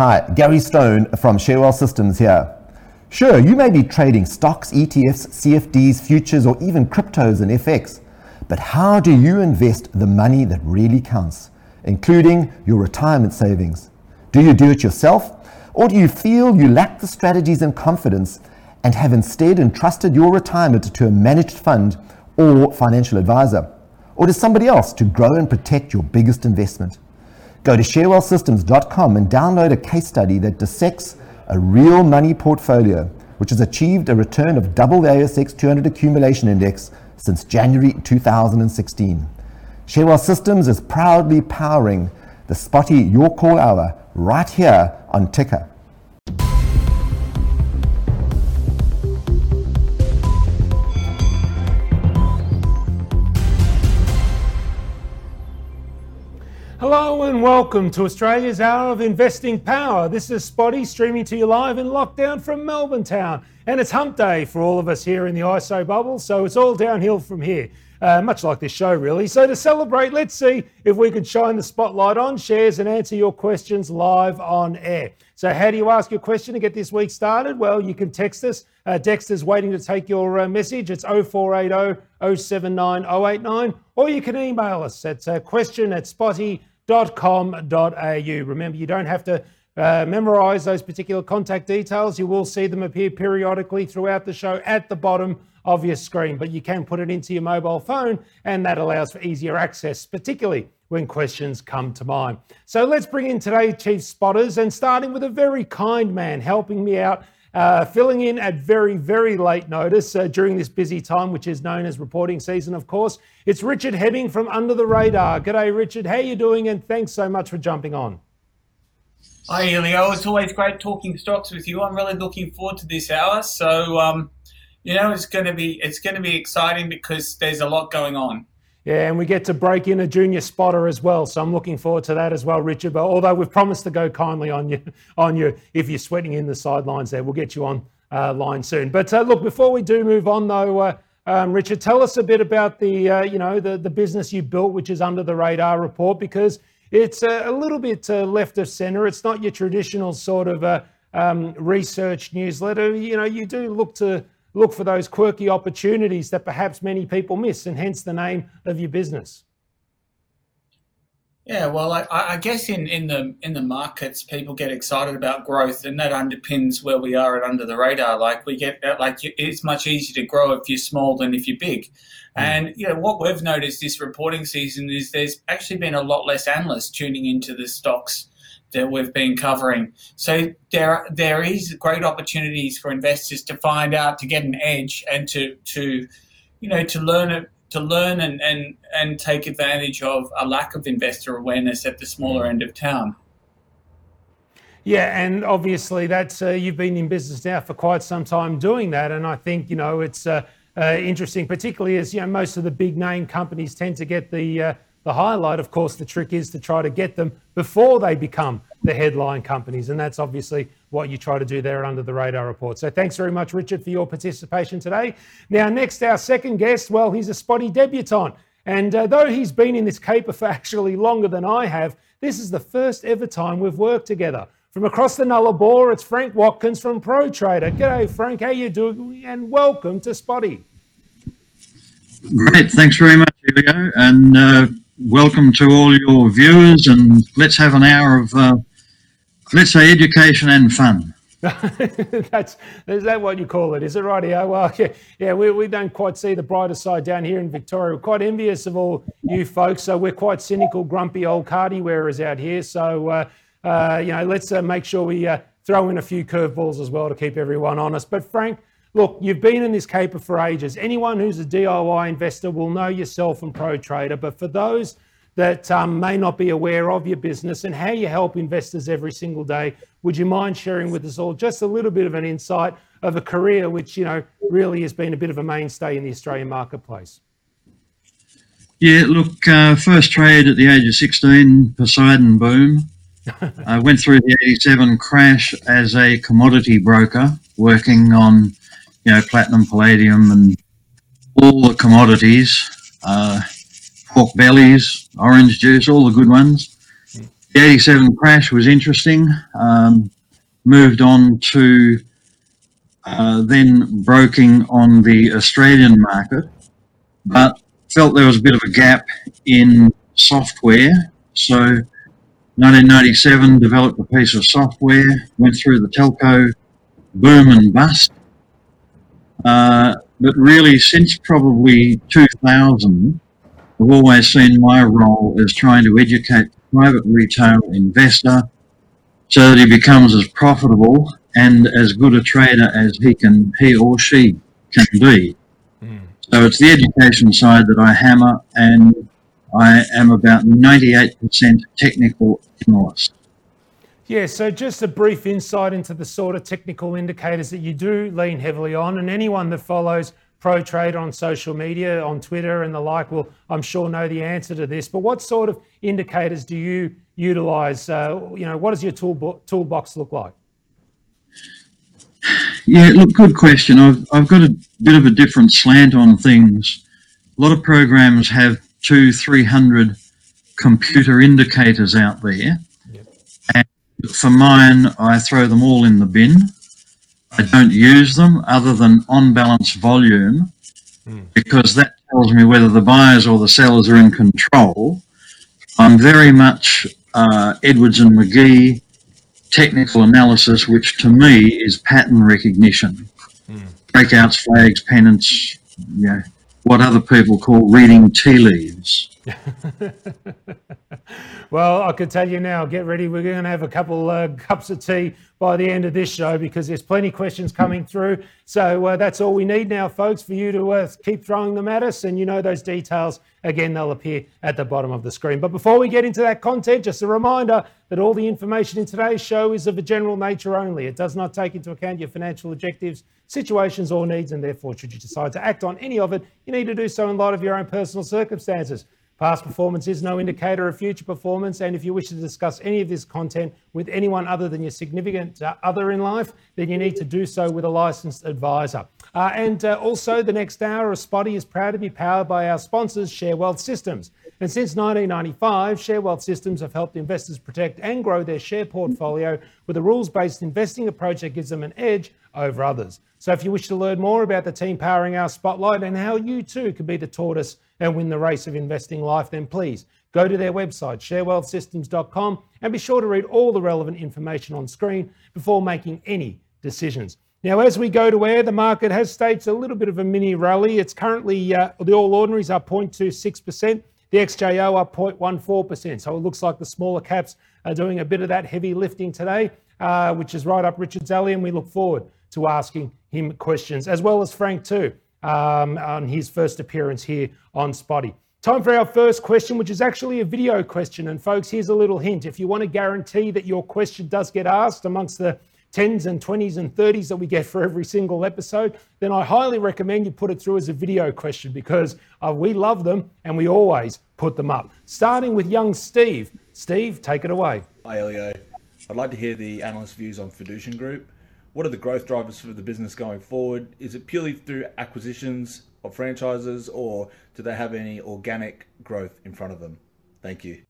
Hi, Gary Stone from Share Wealth Systems here. Sure, you may be trading stocks, ETFs, CFDs, futures, or even cryptos and FX, but how do you invest the money that really counts, including your retirement savings? Do you do it yourself, or do you feel you lack the strategies and confidence and have instead entrusted your retirement to a managed fund or financial advisor, or to somebody else to grow and protect your biggest investment? Go to sharewealthsystems.com and download a case study that dissects a real money portfolio, which has achieved a return of double the ASX 200 accumulation index since January 2016. Share Wealth Systems is proudly powering the Spotee Your Call Hour right here on Ticker. And welcome to Australia's Hour of Investing Power. This is Spotee streaming to you live in lockdown from Melbourne town. And it's hump day for all of us here in the ISO bubble, so it's all downhill from here. Uh, much like this show, really. So, to celebrate, let's see if we can shine the spotlight on shares and answer your questions live on air. So, how do you ask your question to get this week started? Well, you can text us. Uh, Dexter's waiting to take your uh, message. It's 0480 079 089. Or you can email us at uh, question at spotee au. Remember, you don't have to uh, memorize those particular contact details. You will see them appear periodically throughout the show at the bottom of your screen, but you can put it into your mobile phone, and that allows for easier access, particularly when questions come to mind. So let's bring in today's chief spotters, and starting with a very kind man helping me out uh, filling in at very, very late notice uh, during this busy time, which is known as reporting season, of course. It's Richard Hemming from Under the Radar. G'day, Richard. How are you doing? And thanks so much for jumping on. Hi, Elio. It's always great talking stocks with you. I'm really looking forward to this hour. So, um, you know, it's going to be it's going to be exciting because there's a lot going on. Yeah, and we get to break in a junior spotter as well. So I'm looking forward to that as well, Richard. But although we've promised to go kindly on you, on you if you're sweating in the sidelines there, we'll get you on uh, line soon. But uh, look, before we do move on though, uh, um, Richard, tell us a bit about the uh, you know the the business you built, which is under the radar report, because it's a, a little bit uh, left of center. It's not your traditional sort of uh, um, research newsletter. You know, you do look to look for those quirky opportunities that perhaps many people miss, and hence the name of your business. Yeah, well, I, I, guess in, in the in the markets, people get excited about growth, and that underpins where we are at under the radar. Like we get like it's much easier to grow if you're small than if you're big. Mm. And you know what we've noticed this reporting season is there's actually been a lot less analysts tuning into the stocks that we've been covering. So there there is great opportunities for investors to find out, to get an edge, and to to you know to learn it. To learn and, and, and take advantage of a lack of investor awareness at the smaller end of town. Yeah, and obviously that's uh, you've been in business now for quite some time doing that, and I think you know it's uh, uh, interesting, particularly as you know most of the big name companies tend to get the uh, the highlight, of course, the trick is to try to get them before they become the headline companies. And that's obviously what you try to do there under the radar report. So thanks very much, Richard, for your participation today. Now, next, our second guest, well, he's a Spotee debutant. And uh, though he's been in this caper for actually longer than I have, this is the first ever time we've worked together. From across the Nullarbor, it's Frank Watkins from Pro Trader. G'day, Frank. How you doing? And welcome to Spotee. Great. Thanks very much, Elio. And uh, welcome to all your viewers, and let's have an hour of, uh, let's say, education and fun. That's is that what you call it? Is it right? Yeah. Well, yeah, yeah. We, we don't quite see the brighter side down here in Victoria. We're quite envious of all you folks. So we're quite cynical, grumpy old cardi wearers out here. So uh, uh, you know, let's uh, make sure we uh, throw in a few curveballs as well to keep everyone honest. But Frank, Look, you've been in this caper for ages. Anyone who's a DIY investor will know yourself and Pro Trader, but for those that um, may not be aware of your business and how you help investors every single day, would you mind sharing with us all just a little bit of an insight of a career which, you know, really has been a bit of a mainstay in the Australian marketplace? Yeah, look, uh, first trade at the age of 16, Poseidon boom. I went through the 87 crash as a commodity broker working on you know, platinum, palladium, and all the commodities, uh, pork bellies, orange juice, all the good ones. The 87 crash was interesting. Um, moved on to uh, then broking on the Australian market, but felt there was a bit of a gap in software. So 1997 developed a piece of software, went through the telco boom and bust. Uh, but really, since probably 2000, I've always seen my role as trying to educate the private retail investor so that he becomes as profitable and as good a trader as he can, he or she can be. Mm. So it's the education side that I hammer, and I am about 98% technical analyst. Yeah, so just a brief insight into the sort of technical indicators that you do lean heavily on, and anyone that follows Pro Trader on social media, on Twitter and the like will, I'm sure, know the answer to this. But what sort of indicators do you utilize? Uh, you know, what does your tool toolbox look like? Yeah, look, good question. I've, I've got a bit of a different slant on things. A lot of programs have two, three hundred computer indicators out there. For mine, I throw them all in the bin. I don't use them other than on balance volume mm. because that tells me whether the buyers or the sellers are in control. I'm very much uh, Edwards and Magee technical analysis, which to me is pattern recognition. Mm. Breakouts, flags, pennants, you know, what other people call reading tea leaves. well, I can tell you now, get ready. We're going to have a couple uh, cups of tea by the end of this show because there's plenty of questions coming through. So uh, that's all we need now, folks, for you to uh, keep throwing them at us. And you know those details, again, they'll appear at the bottom of the screen. But before we get into that content, just a reminder that all the information in today's show is of a general nature only. It does not take into account your financial objectives, situations, or needs. And therefore, should you decide to act on any of it, you need to do so in light of your own personal circumstances. Past performance is no indicator of future performance, and if you wish to discuss any of this content with anyone other than your significant uh, other in life, then you need to do so with a licensed advisor. Uh, and uh, also, the next hour of Spotee is proud to be powered by our sponsors, Share Wealth Systems. And since 1995, ShareWealth Systems have helped investors protect and grow their share portfolio with a rules based investing approach that gives them an edge over others. So, if you wish to learn more about the team powering our spotlight and how you too can be the tortoise and win the race of investing life, then please go to their website, sharewealthsystems.com, and be sure to read all the relevant information on screen before making any decisions. Now, as we go to air, the market has staged a little bit of a mini rally. It's currently, uh, the All Ordinaries are 0.26%, the XJO up 0.14%. So it looks like the smaller caps are doing a bit of that heavy lifting today, uh, which is right up Richard's alley, and we look forward to asking him questions, as well as Frank too um, on his first appearance here on Spotee. Time for our first question, which is actually a video question. And folks, here's a little hint. If you want to guarantee that your question does get asked amongst the 10s and 20s and 30s that we get for every single episode, then I highly recommend you put it through as a video question because uh, we love them and we always put them up. Starting with young Steve. Steve, take it away. Hi, Elio. I'd like to hear the analyst views on Fiducian Group what are the growth drivers for the business going forward? Is it purely through acquisitions of franchises, or do they have any organic growth in front of them? Thank you.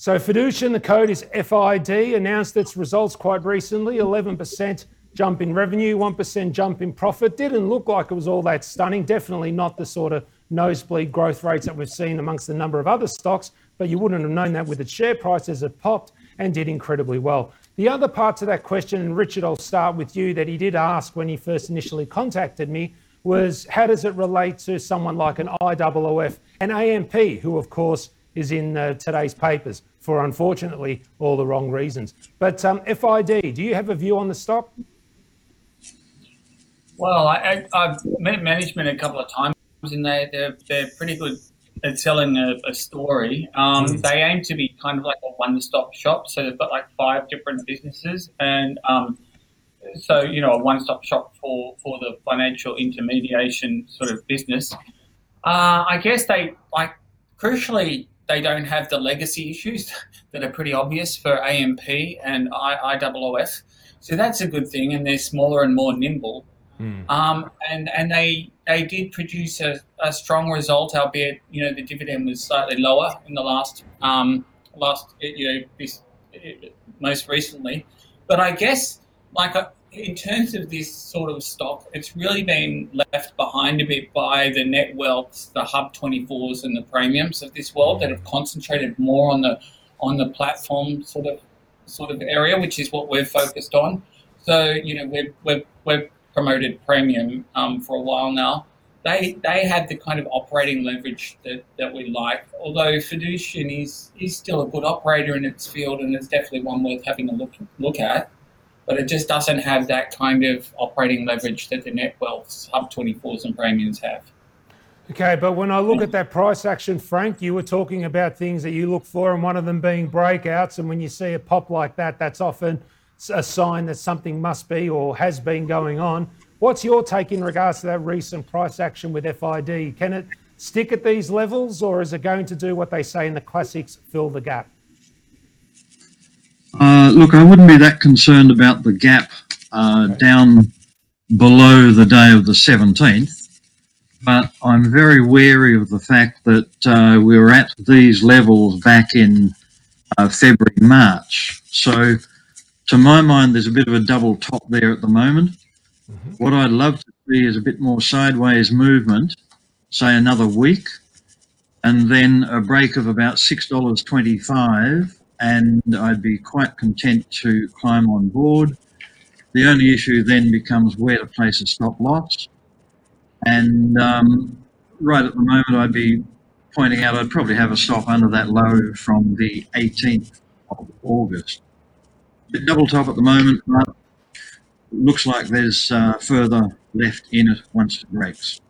So Fiducian, the code is FID, announced its results quite recently, 11% jump in revenue, 1% jump in profit. Didn't look like it was all that stunning. Definitely not the sort of nosebleed growth rates that we've seen amongst a number of other stocks, but you wouldn't have known that with its share price as it popped and did incredibly well. The other part to that question, and Richard, I'll start with you, that he did ask when he first initially contacted me was how does it relate to someone like an IOOF and AMP, who of course is in uh, today's papers for unfortunately all the wrong reasons. But um, FID, do you have a view on the stock? Well, I, have met management a couple of times, and they, they're, they're pretty good at selling a, a story. Um, mm. They aim to be kind of like a one-stop shop, so they've got like five different businesses, and um, so you know a one-stop shop for for the financial intermediation sort of business. Uh, I guess they like crucially they don't have the legacy issues that are pretty obvious for AMP and I, IOOF. So that's a good thing, and they're smaller and more nimble. Mm. Um, and and they they did produce a, a, strong result, albeit you know the dividend was slightly lower in the last um, last you know this most recently. But I guess like in terms of this sort of stock, it's really been left behind a bit by the Netwealths, the Hub 24s, and the Praemiums of this world that have concentrated more on the on the platform sort of sort of area, which is what we're focused on. So you know we've we've, we've promoted Praemium um, for a while now. They they have the kind of operating leverage that, that we like. Although Fiducian is is still a good operator in its field, and it's definitely one worth having a look look at but it just doesn't have that kind of operating leverage that the Netwealths, Hub 24s, and Praemiums have. Okay, but when I look at that price action, Frank, you were talking about things that you look for, and one of them being breakouts. And when you see a pop like that, that's often a sign that something must be or has been going on. What's your take in regards to that recent price action with FID? Can it stick at these levels, or is it going to do what they say in the classics, fill the gap? Uh, look, I wouldn't be that concerned about the gap uh, down below the day of the 17th, but I'm very wary of the fact that uh, we were at these levels back in uh, February, March. So, to my mind, there's a bit of a double top there at the moment. Mm-hmm. What I'd love to see is a bit more sideways movement, say another week, and then a break of about $6.25 and I'd be quite content to climb on board. The only issue then becomes where to place a stop loss. And um, right at the moment, I'd be pointing out I'd probably have a stop under that low from the 18th of August. The double top at the moment, but looks like there's uh, further left in it once it breaks.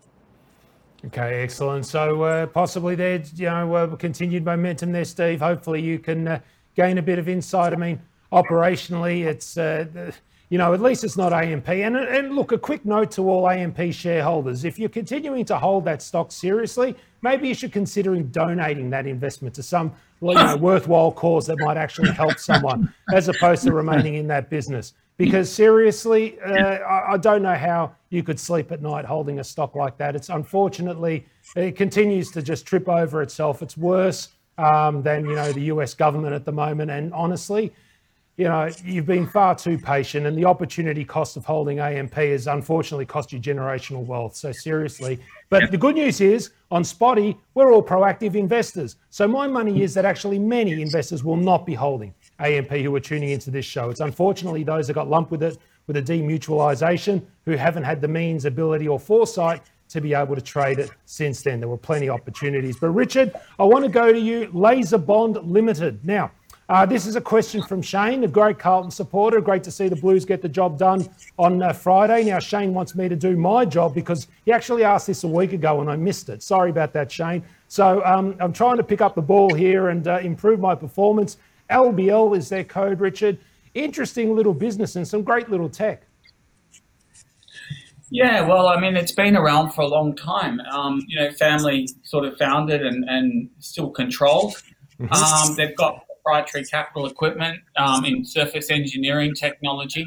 Okay, excellent. So uh, possibly there's you know uh, continued momentum there, Steve. Hopefully you can uh, gain a bit of insight. I mean, operationally, it's uh, you know at least it's not AMP. And and look, a quick note to all AMP shareholders: if you're continuing to hold that stock seriously, maybe you should consider donating that investment to some you know, worthwhile cause that might actually help someone, as opposed to remaining in that business. Because seriously, uh, I, I don't know how you could sleep at night holding a stock like that. It's unfortunately it continues to just trip over itself. It's worse um, than you know the US government at the moment. And honestly, you know you've been far too patient, and the opportunity cost of holding AMP has unfortunately cost you generational wealth. So seriously, but yep. the good news is on Spotee, we're all proactive investors. So my money is that actually many investors will not be holding AMP who are tuning into this show. It's unfortunately those that got lumped with it with a demutualization who haven't had the means, ability, or foresight to be able to trade it since then. There were plenty of opportunities. But Richard, I want to go to you, LaserBond Limited. Now, uh, this is a question from Shane, a great Carlton supporter. Great to see the Blues get the job done on uh, Friday. Now, Shane wants me to do my job because he actually asked this a week ago and I missed it. Sorry about that, Shane. So um, I'm trying to pick up the ball here and uh, improve my performance. LBL is their code, Richard. Interesting little business and some great little tech. Yeah, well, I mean, it's been around for a long time. Um, you know, family sort of founded and, and still controlled. Mm-hmm. Um, they've got proprietary capital equipment um, in surface engineering technology,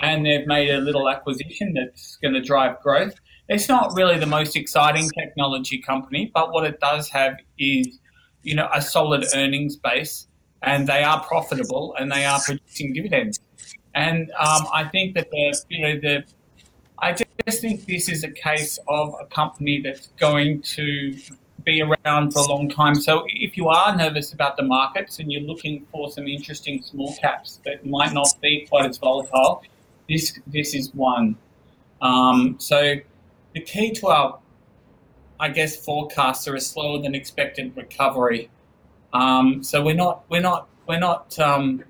and they've made a little acquisition that's going to drive growth. It's not really the most exciting technology company, but what it does have is, you know, a solid earnings base, and they are profitable and they are producing dividends. And um, I think that the you know the just think this is a case of a company that's going to be around for a long time. So if you are nervous about the markets and you're looking for some interesting small caps that might not be quite as volatile, this this is one. Um, so the key to our, I guess, forecasts are a slower than expected recovery. Um, so we're not we're not we're not um,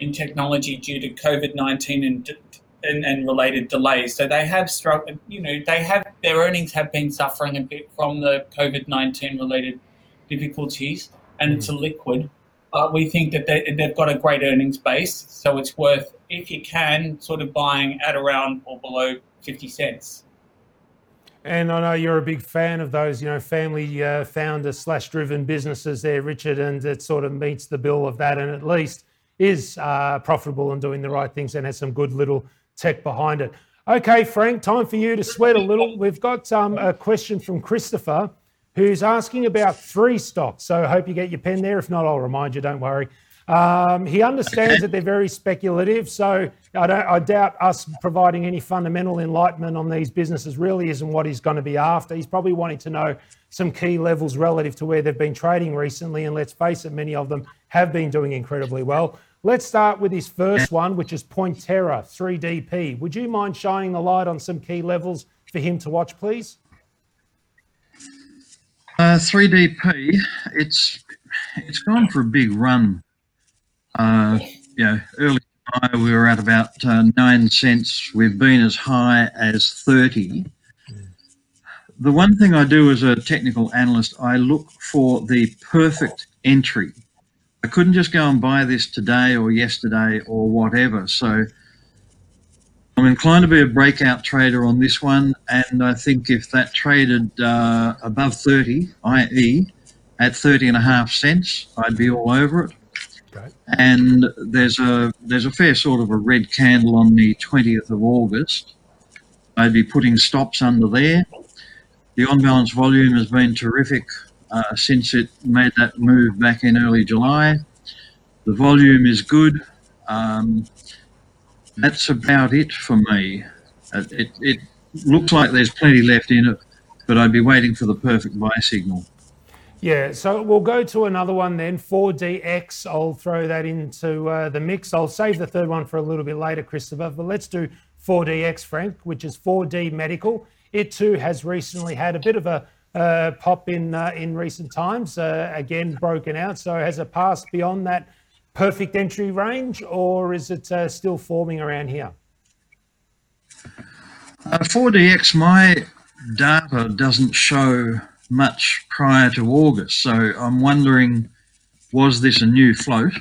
in technology due to COVID nineteen and and, and related delays. So they have struggled, you know, they have their earnings have been suffering a bit from the COVID 19 related difficulties, and mm. it's a mm. liquid. But we think that they, they've got a great earnings base, so it's worth, if you can, sort of buying at around or below 50 cents. And I know you're a big fan of those, you know, family uh, founder slash driven businesses there, Richard, and it sort of meets the bill of that, and at least is uh, profitable and doing the right things and has some good little tech behind it. Okay, Frank, time for you to sweat a little. We've got um, a question from Christopher who's asking about three stocks. So I hope you get your pen there. If not, I'll remind you, don't worry. Um, he understands that they're very speculative, so I, I, doubt us providing any fundamental enlightenment on these businesses really isn't what he's going to be after. He's probably wanting to know some key levels relative to where they've been trading recently, and let's face it, many of them have been doing incredibly well. Let's start with his first one, which is Pointerra 3DP. Would you mind shining the light on some key levels for him to watch, please? Uh, 3DP, it's it's gone for a big run. Uh, you know, early July we were at about uh, nine cents. We've been as high as 30. The one thing I do as a technical analyst, I look for the perfect entry. I couldn't just go and buy this today or yesterday or whatever. So I'm inclined to be a breakout trader on this one, and I think if that traded uh, above 30, i.e., at 30 and a half cents, I'd be all over it. Okay. And there's a there's a fair sort of a red candle on the 20th of August. I'd be putting stops under there. The on balance volume has been terrific uh, since it made that move back in early July. The volume is good. Um, that's about it for me. It, it, it looks like there's plenty left in it, but I'd be waiting for the perfect buy signal. Yeah, so we'll go to another one then, 4DX. I'll throw that into uh, the mix. I'll save the third one for a little bit later, Christopher, but let's do 4DX, Frank, which is 4D Medical. It too has recently had a bit of a uh, pop in uh, in recent times, uh, again broken out. So has it passed beyond that perfect entry range, or is it uh, still forming around here? Uh, 4DX, my data doesn't show much prior to August, so I'm wondering, was this a new float?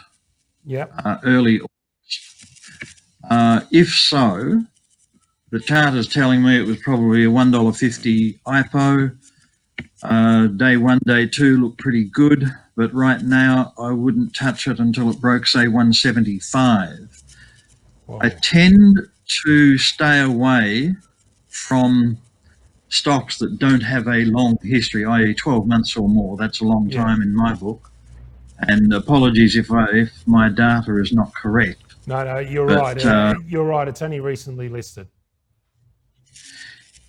Yeah. Uh, early. Uh, if so, the chart is telling me it was probably a $1.50 IPO. Uh, day one, day two look pretty good but right now I wouldn't touch it until it broke, say, 175. Wow. I tend to stay away from stocks that don't have a long history, i.e., 12 months or more. That's a long time yeah. in my book. And apologies if I, if my data is not correct. No, no, you're but, right. Uh, you're right. It's only recently listed.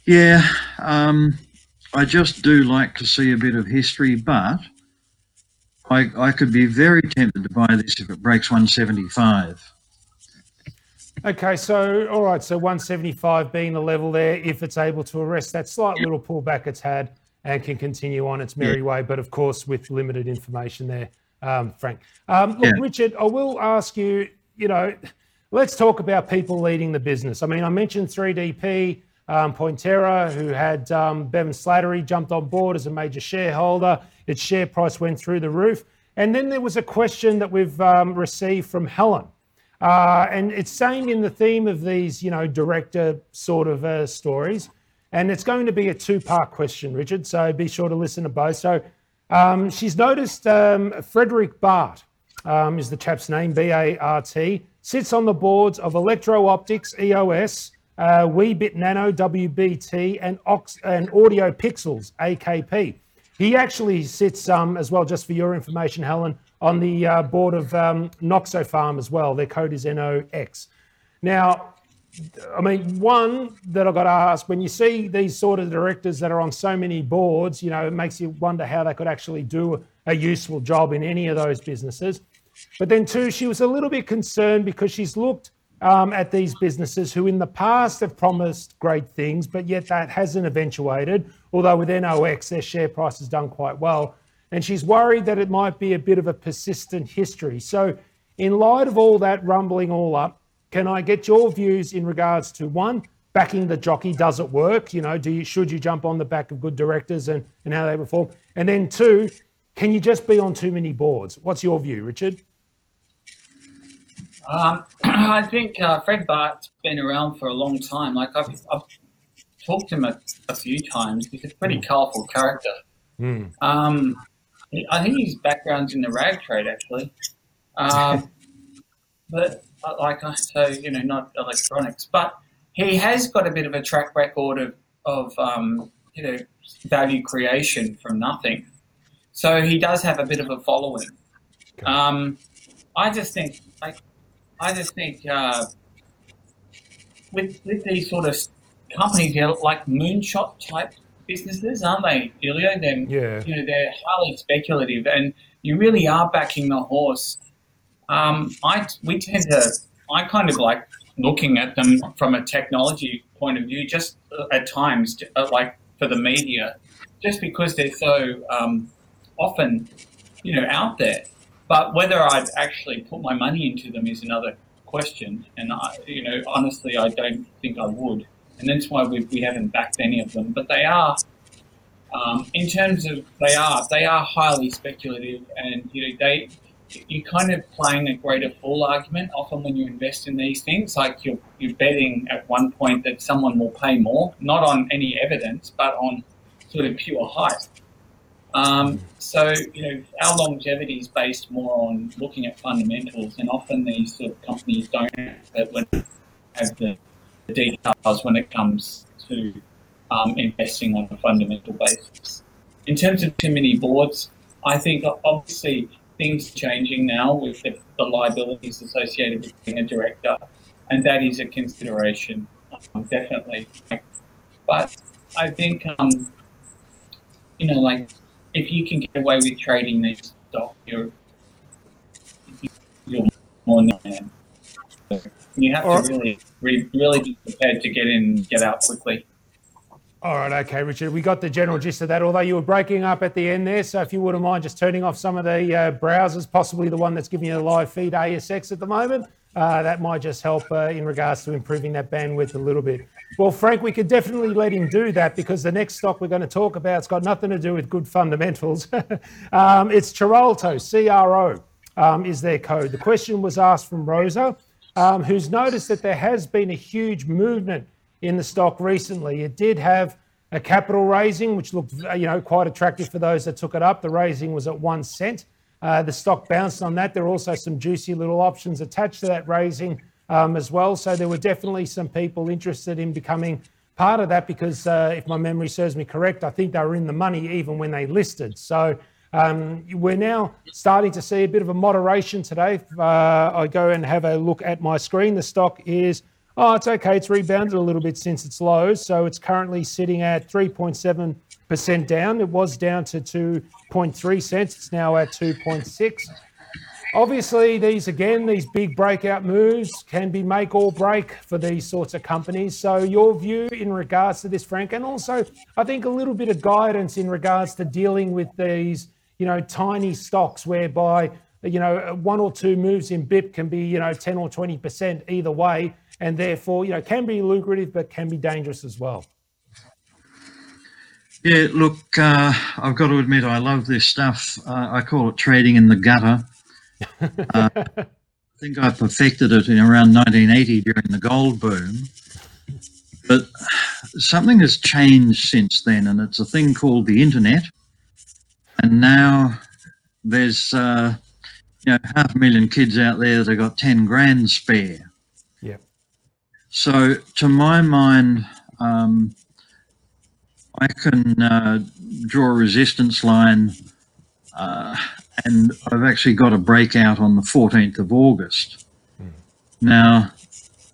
Yeah, um, I just do like to see a bit of history, but I, I could be very tempted to buy this if it breaks 175. Okay, so all right, so 175 being the level there, if it's able to arrest that slight little pullback it's had and can continue on its merry yeah. way, but of course with limited information there, um, Frank. Um, look, yeah. Richard, I will ask you, you know, let's talk about people leading the business. I mean, I mentioned 3DP, um, Pointerra, who had um, Bevan Slattery jumped on board as a major shareholder. Its share price went through the roof. And then there was a question that we've um, received from Helen. Uh, and it's saying in the theme of these, you know, director sort of uh, stories. And it's going to be a two part question, Richard. So be sure to listen to both. So um, she's noticed um, Frederick Bart um, is the chap's name, B A R T, sits on the boards of Electro Optics, EOS, uh, Weebit Nano, WBT, and, Ox- and Audio Pixels, AKP. He actually sits um, as well, just for your information, Helen, on the uh, board of um, Noxopharm as well. Their code is NOX. Now, I mean, one that I've got to ask when you see these sort of directors that are on so many boards, you know, it makes you wonder how they could actually do a useful job in any of those businesses. But then, two, she was a little bit concerned because she's looked um, at these businesses who in the past have promised great things, but yet that hasn't eventuated. Although with NOX, their share price has done quite well. And she's worried that it might be a bit of a persistent history. So, in light of all that rumbling all up, can I get your views in regards to one, backing the jockey, does it work? You know, do you should you jump on the back of good directors and, and how they perform? And then two, can you just be on too many boards? What's your view, Richard? Um, I think uh, Fred Bart's been around for a long time. Like I've, I've talked to him a, a, few times. He's a pretty mm. colourful character. Mm. Um, I think his background's in the rag trade actually, um, but uh, like I so you know not electronics, but he has got a bit of a track record of of um, you know value creation from nothing. So he does have a bit of a following. Okay. Um, I just think, like, I just think uh, with with these sort of companies, they're like moonshot type businesses, aren't they, Elio? They're, yeah. You know, they're highly speculative, and you really are backing the horse. Um, I we tend to, I kind of like looking at them from a technology point of view, just at times, uh, like for the media, just because they're so um, often, you know, out there. But whether I'd actually put my money into them is another question. And I, you know, honestly, I don't think I would. And that's why we, we haven't backed any of them. But they are, um, in terms of they are, they are highly speculative, and you know, they you're kind of playing a greater fool argument often when you invest in these things. Like you're, you're betting at one point that someone will pay more, not on any evidence, but on sort of pure hype. Um, so, you know, our longevity is based more on looking at fundamentals, and often these sort of companies don't have the, the details when it comes to um, investing on a fundamental basis. In terms of too many boards, I think obviously things changing now with the, the liabilities associated with being a director, and that is a consideration, um, definitely. But I think, um, you know, like if you can get away with trading these stocks, you're you're more than you have to really, really be prepared to get in, get out quickly. All right, okay, Richard. We got the general gist of that. Although you were breaking up at the end there, so if you wouldn't mind just turning off some of the uh, browsers, possibly the one that's giving you the live feed ASX at the moment, uh, that might just help uh, in regards to improving that bandwidth a little bit. Well, Frank, we could definitely let him do that because the next stock we're going to talk about has got nothing to do with good fundamentals. um, it's Cirralto, C R O um, is their code. The question was asked from Rosa, um, who's noticed that there has been a huge movement in the stock recently. It did have a capital raising, which looked you know quite attractive for those that took it up. The raising was at one cent. Uh, the stock bounced on that. There are also some juicy little options attached to that raising um, as well. So there were definitely some people interested in becoming part of that because, uh, if my memory serves me correct, I think they were in the money even when they listed. So um, we're now starting to see a bit of a moderation today. Uh, I go and have a look at my screen. The stock is, oh, it's okay. It's rebounded a little bit since its lows. So it's currently sitting at 3.7% down. It was down to 2.3 cents. It's now at 2.6. Obviously, these again, these big breakout moves can be make or break for these sorts of companies. So, your view in regards to this, Frank, and also I think a little bit of guidance in regards to dealing with these, you know, tiny stocks whereby you know one or two moves in BIP can be you know 10 or 20 percent either way, and therefore you know can be lucrative but can be dangerous as well. Yeah, look, uh, I've got to admit I love this stuff. Uh, I call it trading in the gutter uh, I think I perfected it in around 1980 during the gold boom. But something has changed since then, and it's a thing called the internet. And now there's uh, you know half a million kids out there that have got 10 grand spare. So to my mind, um, I can uh, draw a resistance line uh, and I've actually got a breakout on the 14th of August. Mm. Now,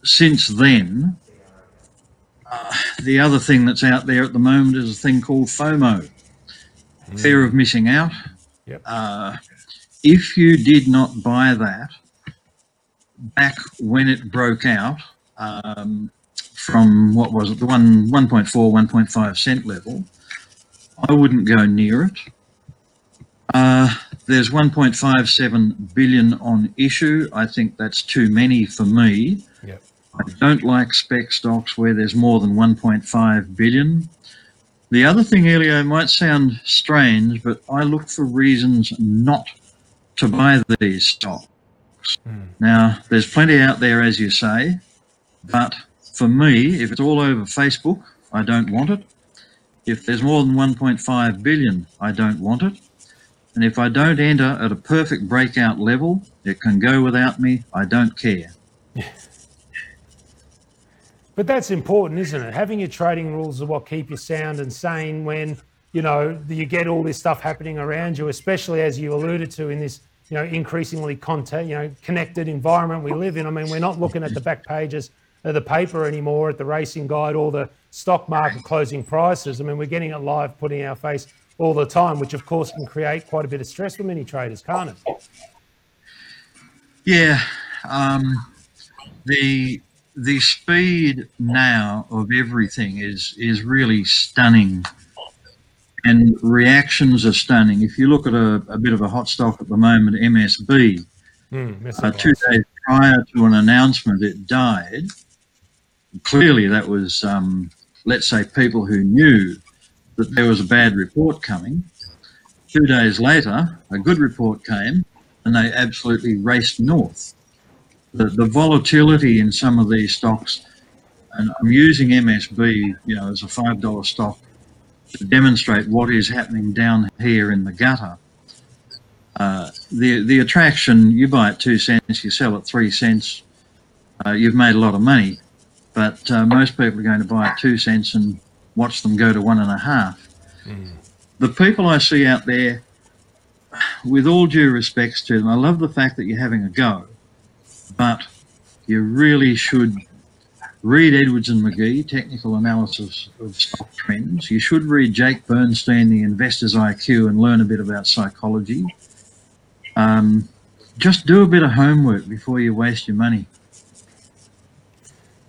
since then, uh, the other thing that's out there at the moment is a thing called FOMO, mm. fear of missing out. Yep. Uh, if you did not buy that back when it broke out um, from what was it, the one 1.4, 1.5 cent level, I wouldn't go near it. Uh, there's 1.57 billion on issue. I think that's too many for me. Yep. I don't like spec stocks where there's more than 1.5 billion. The other thing, Elio, might sound strange, but I look for reasons not to buy these stocks. Mm. Now, there's plenty out there, as you say, but for me, if it's all over Facebook, I don't want it. If there's more than 1.5 billion, I don't want it. And if I don't enter at a perfect breakout level, it can go without me. I don't care. But that's important, isn't it? Having your trading rules are what keep you sound and sane when you know you get all this stuff happening around you, especially as you alluded to in this you know increasingly content, you know, connected environment we live in. I mean, we're not looking at the back pages the paper anymore, at the racing guide, or the stock market closing prices. I mean, we're getting it live, putting our face all the time, which of course can create quite a bit of stress for many traders, can't it? Yeah, um, the the speed now of everything is is really stunning, and reactions are stunning. If you look at a, a bit of a hot stock at the moment, MSB, mm, uh, two days prior to an announcement, it died. Clearly, that was um, let's say people who knew that there was a bad report coming. Two days later, a good report came, and they absolutely raced north the, the volatility in some of these stocks, and I'm using MSB, you know, as a five dollar stock to demonstrate what is happening down here in the gutter. Uh, the the attraction, you buy at two cents, you sell at three cents, uh, you've made a lot of money. But uh, most people are going to buy at two cents and watch them go to one and a half. Mm. The people I see out there, with all due respects to them, I love the fact that you're having a go but you really should read Edwards and Magee, Technical Analysis of Stock Trends. You should read Jake Bernstein, The Investor's IQ, and learn a bit about psychology. Um, just do a bit of homework before you waste your money.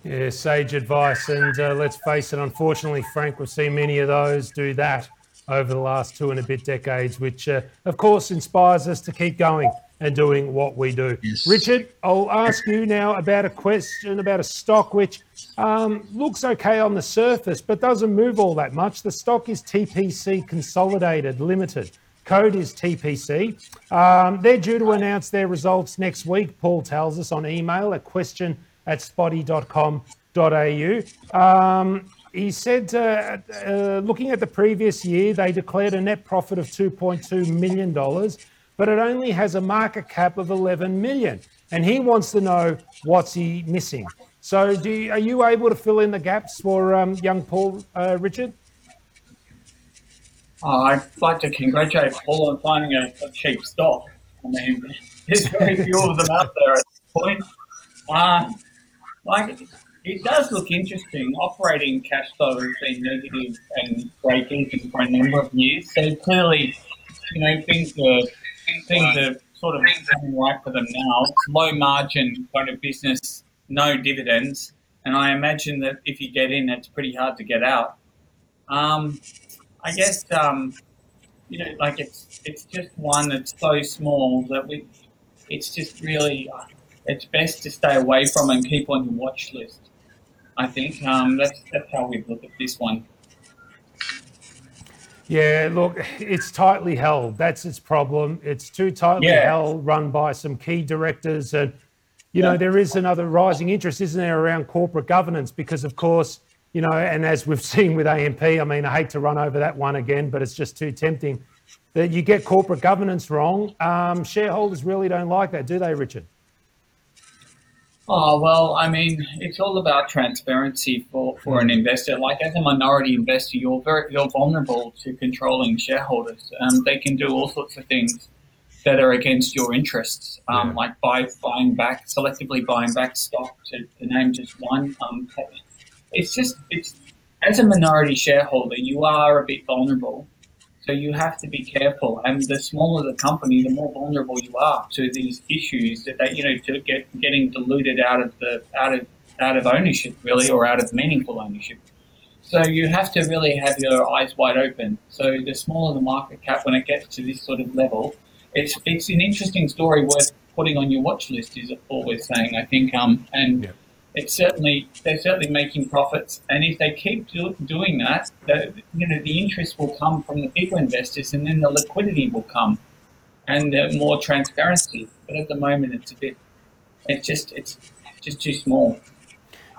Yeah, sage advice. And uh, let's face it, unfortunately, Frank, we've seen many of those do that over the last two and a bit decades, which, uh, of course, inspires us to keep going and doing what we do. Yes. Richard, I'll ask you now about a question about a stock which um, looks okay on the surface but doesn't move all that much. The stock is TPC Consolidated Limited. Code is TPC. Um, they're due to announce their results next week, Paul tells us on email at question at spotee.com.au. Um, he said, uh, uh, looking at the previous year, they declared a net profit of $2.2 million but it only has a market cap of 11 million. And he wants to know what's he missing. So, you, are you able to fill in the gaps for um, young Paul, uh, Richard? Oh, I'd like to congratulate Paul on finding a, a, cheap stock. I mean, there's very few of them out there at this point. Uh, like, it does look interesting. Operating cash flow has been negative and breaking for a number of years. So clearly, you know, things are things are sort of coming right for them now. Low margin kind of business, no dividends, and I imagine that if you get in, it's pretty hard to get out. Um, I guess um, you know, like it's it's just one that's so small that we, it's just really, it's best to stay away from and keep on your watch list. I think um, that's that's how we look at this one. Yeah, look, it's tightly held. That's its problem. It's too tightly yeah. held, run by some key directors. And, you yeah. know, there is another rising interest, isn't there, around corporate governance? Because, of course, you know, and as we've seen with AMP, I mean, I hate to run over that one again, but it's just too tempting that you get corporate governance wrong. Um, shareholders really don't like that, do they, Richard? Oh, well, I mean, it's all about transparency for, for an investor. Like as a minority investor, you're very you're vulnerable to controlling shareholders. Um, they can do all sorts of things that are against your interests, um, yeah. like by buying back, selectively buying back stock to, to name just one. Um, it's just it's as a minority shareholder, you are a bit vulnerable so you have to be careful, and the smaller the company, the more vulnerable you are to these issues that you know to get getting diluted out of the out of out of ownership really, or out of meaningful ownership. So you have to really have your eyes wide open. So the smaller the market cap, when it gets to this sort of level, it's it's an interesting story worth putting on your watch list. Is always saying, I think. Um, and yeah it's certainly they're certainly making profits, and if they keep do, doing that, the, you know the interest will come from the bigger investors, and then the liquidity will come, and uh, more transparency. But at the moment, it's a bit, it's just it's just too small.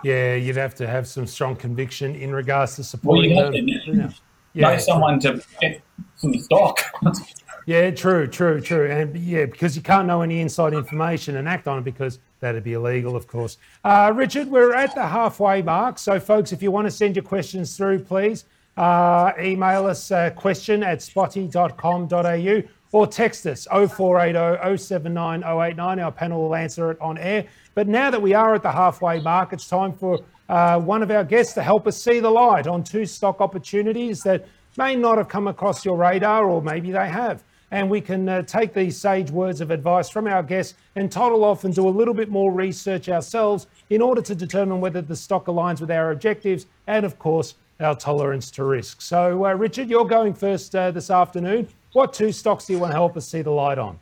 Yeah, you'd have to have some strong conviction in regards to supporting well, them. To, yeah, know someone to get some stock. yeah, true, true, true, and yeah, because you can't know any inside information and act on it because That'd be illegal, of course. Uh, Richard, we're at the halfway mark. So, folks, if you want to send your questions through, please uh, email us uh, question at spotee.com.au or text us 0480 079 089. Our panel will answer it on air. But now that we are at the halfway mark, it's time for uh, one of our guests to help us see the light on two stock opportunities that may not have come across your radar, or maybe they have and we can uh, take these sage words of advice from our guests and toddle off and do a little bit more research ourselves in order to determine whether the stock aligns with our objectives and, of course, our tolerance to risk. So, uh, Richard, you're going first uh, this afternoon. What two stocks do you want to help us see the light on?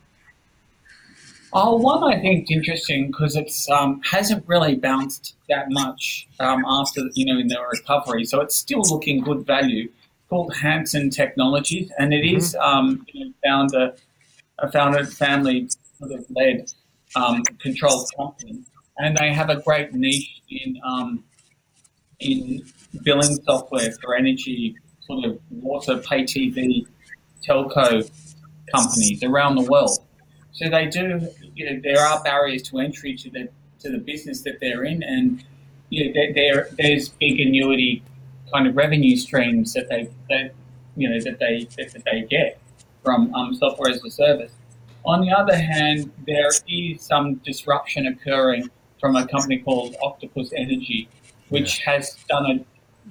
Oh, one I think is interesting because it's um, hasn't really bounced that much um, after you know in the recovery, so it's still looking good value called Hansen Technologies, and it mm-hmm. is um, you know, founder, a founded family sort of led um, controlled company, and they have a great niche in um, in billing software for energy, sort of water, pay TV, telco companies around the world. So they do. You know, there are barriers to entry to the to the business that they're in, and you know, there, there there's big annuity kind of revenue streams that they, that, you know, that they that they get from um, software as a service. On the other hand, there is some disruption occurring from a company called Octopus Energy, which yeah. has done a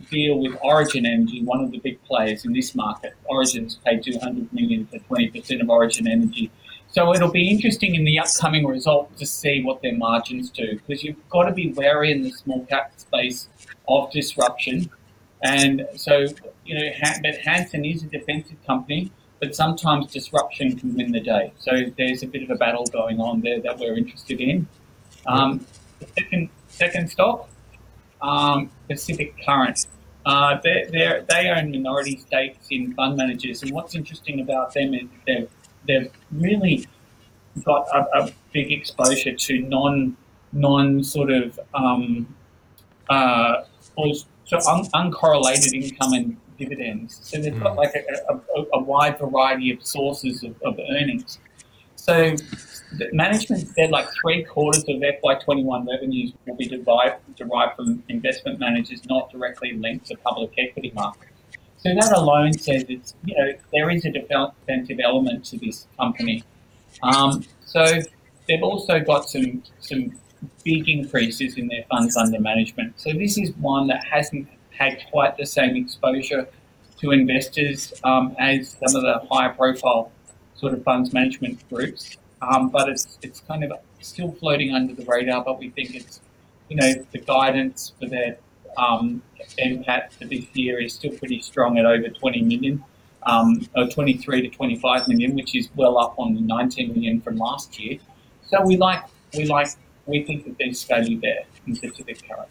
deal with Origin Energy, one of the big players in this market. Origin's paid 200 million for 20% of Origin Energy. So it'll be interesting in the upcoming result to see what their margins do, because you've got to be wary in the small cap space of disruption and so, you know, but Hansen is a defensive company, but sometimes disruption can win the day. So there's a bit of a battle going on there that we're interested in. Um, the second, second stock, um, Pacific Current. Uh, they're, they're, they own minority stakes in fund managers, and what's interesting about them is they've, they've really got a, a big exposure to non non sort of um, uh, so un- uncorrelated income and dividends. So they've got hmm. like a, a, a wide variety of sources of, of earnings. So management said like three quarters of FY21 revenues will be derived, derived from investment managers not directly linked to public equity markets. So that alone says it's, you know, there is a defensive element to this company. Um, so they've also got some, some big increases in their funds under management. So this is one that hasn't had quite the same exposure to investors um, as some of the higher profile sort of funds management groups. Um, but it's it's kind of still floating under the radar. But we think it's you know the guidance for their um, NPAT for this year is still pretty strong at over 20 million, um, or 23 to 25 million, which is well up on the 19 million from last year. So we like we like we think that there's value there in Pacific Current.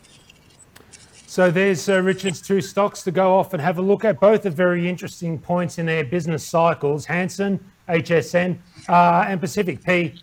So there's uh, Richard's two stocks to go off and have a look at. Both are very interesting points in their business cycles: Hansen, HSN, uh, and Pacific PAC.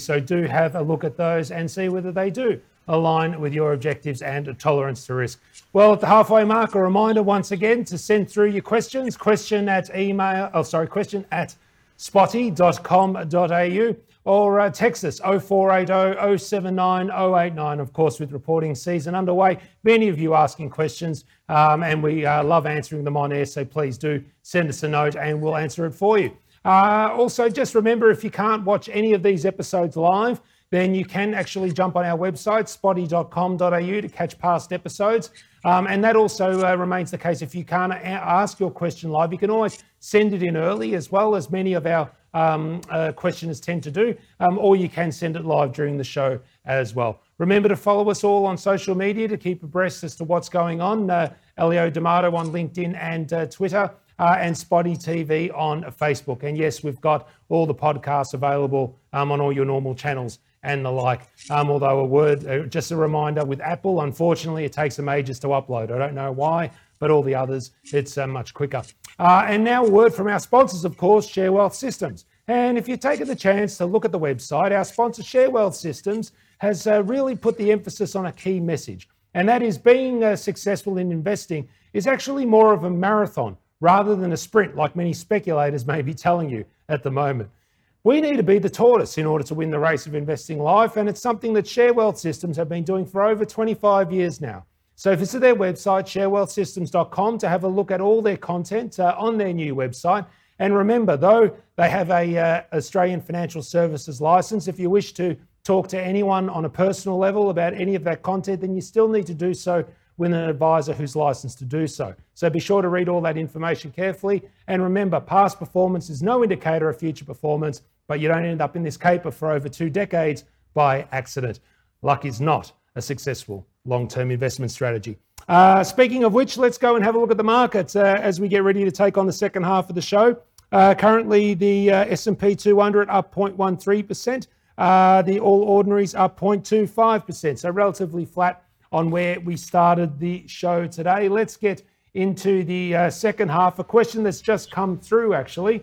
So do have a look at those and see whether they do align with your objectives and tolerance to risk. Well, at the halfway mark, a reminder once again to send through your questions. Question at email. Oh, sorry, question at spotee.com.au or uh, text us 0480 079 089. Of course, with reporting season underway, many of you asking questions, um, and we uh, love answering them on air. So please do send us a note and we'll answer it for you. Uh, also, just remember if you can't watch any of these episodes live, then you can actually jump on our website, spotee.com.au, to catch past episodes. Um, and that also uh, remains the case if you can't a- ask your question live. You can always send it in early, as well as many of our um, uh, questioners tend to do, um, or you can send it live during the show as well. Remember to follow us all on social media to keep abreast as to what's going on. Uh, Elio D'Amato on LinkedIn and uh, Twitter. Uh, and Spotee TV on Facebook. And yes, we've got all the podcasts available um, on all your normal channels and the like. Um, although a word, uh, just a reminder with Apple, unfortunately, it takes them ages to upload. I don't know why, but all the others, it's uh, much quicker. Uh, and now, a word from our sponsors, of course, Share Wealth Systems. And if you've taken the chance to look at the website, our sponsor, Share Wealth Systems, has uh, really put the emphasis on a key message. And that is being uh, successful in investing is actually more of a marathon rather than a sprint, like many speculators may be telling you at the moment. We need to be the tortoise in order to win the race of investing life, and it's something that Share Wealth Systems have been doing for over 25 years now. So visit their website, sharewealthsystems.com, to have a look at all their content uh, on their new website. And remember, though they have a uh, Australian financial services license, if you wish to talk to anyone on a personal level about any of that content, then you still need to do so with an advisor who's licensed to do so. So be sure to read all that information carefully. And remember, past performance is no indicator of future performance but you don't end up in this caper for over two decades by accident. Luck is not a successful long-term investment strategy. Uh, speaking of which, let's go and have a look at the markets uh, as we get ready to take on the second half of the show. Uh, currently, the uh, S&P 200 up 0.13%. Uh, the All Ordinaries up 0.25%, so relatively flat on where we started the show today. Let's get into the uh, second half. A question that's just come through, actually,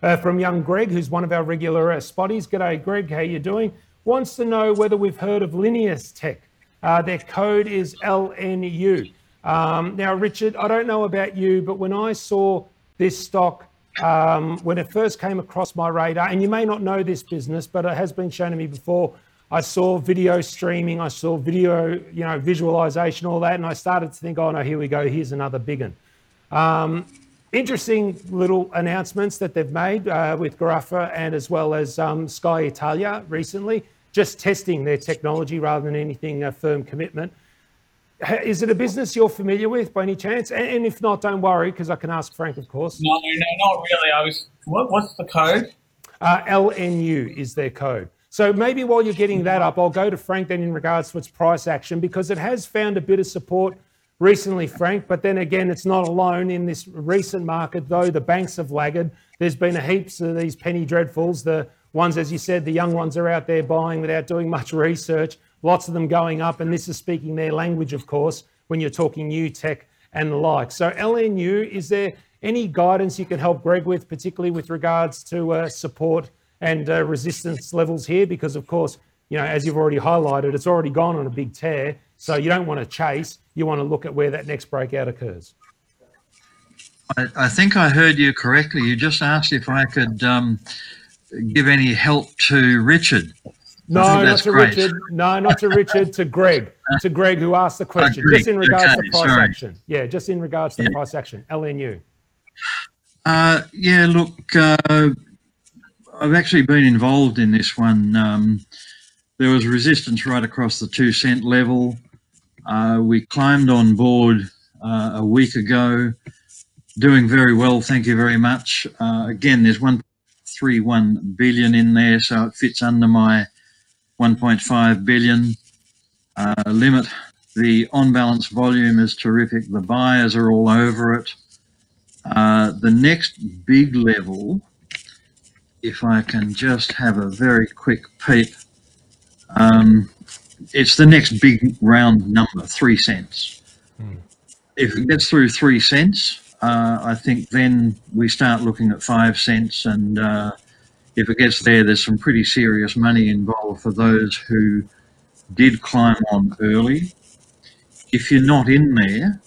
from young Greg, who's one of our regular spotties. G'day, Greg. How you doing? Wants to know whether we've heard of Linius Tech. Uh, their code is LNU. Um, now, Richard, I don't know about you, but when I saw this stock um, when it first came across my radar, and you may not know this business, but it has been shown to me before. I saw video streaming, I saw video, you know, visualization, all that, and I started to think, oh no, here we go, here's another big one. Um, interesting little announcements that they've made uh, with Garaffa and as well as um, Sky Italia recently, just testing their technology rather than anything a firm commitment. Is it a business you're familiar with by any chance? And if not, don't worry because I can ask Frank, of course. No, no, not really. I was. What, what's the code? Uh, LNU is their code. So maybe while you're getting that up, I'll go to Frank then in regards to its price action because it has found a bit of support recently, Frank. But then again, it's not alone in this recent market, though. The banks have lagged. There's been a heaps of these penny dreadfuls. The ones, as you said, the young ones are out there buying without doing much research. Lots of them going up, and this is speaking their language, of course, when you're talking new tech and the like. So, LNU, is there any guidance you can help Greg with, particularly with regards to uh, support and uh, resistance levels here? Because, of course, you know, as you've already highlighted, it's already gone on a big tear. So you don't want to chase, you want to look at where that next breakout occurs. I, I think I heard you correctly. You just asked if I could um, give any help to Richard. No, not to great. Richard. No, not to Richard. To Greg. To Greg, who asked the question, just in regards okay, to price sorry. action. Yeah, just in regards to yeah. price action. LNU. Uh, yeah, look, uh, I've actually been involved in this one. Um, there was resistance right across the two cent level. Uh, we climbed on board uh, a week ago, doing very well. Thank you very much. Uh, again, there's 1.31 billion in there, so it fits under my 1.5 billion uh, limit. The on-balance volume is terrific. The buyers are all over it. Uh, the next big level, if I can just have a very quick peep, um, it's the next big round number, three cents. Mm. If it gets through three cents, uh, I think then we start looking at five cents. And uh, if it gets there, there's some pretty serious money involved for those who did climb on early. If you're not in there,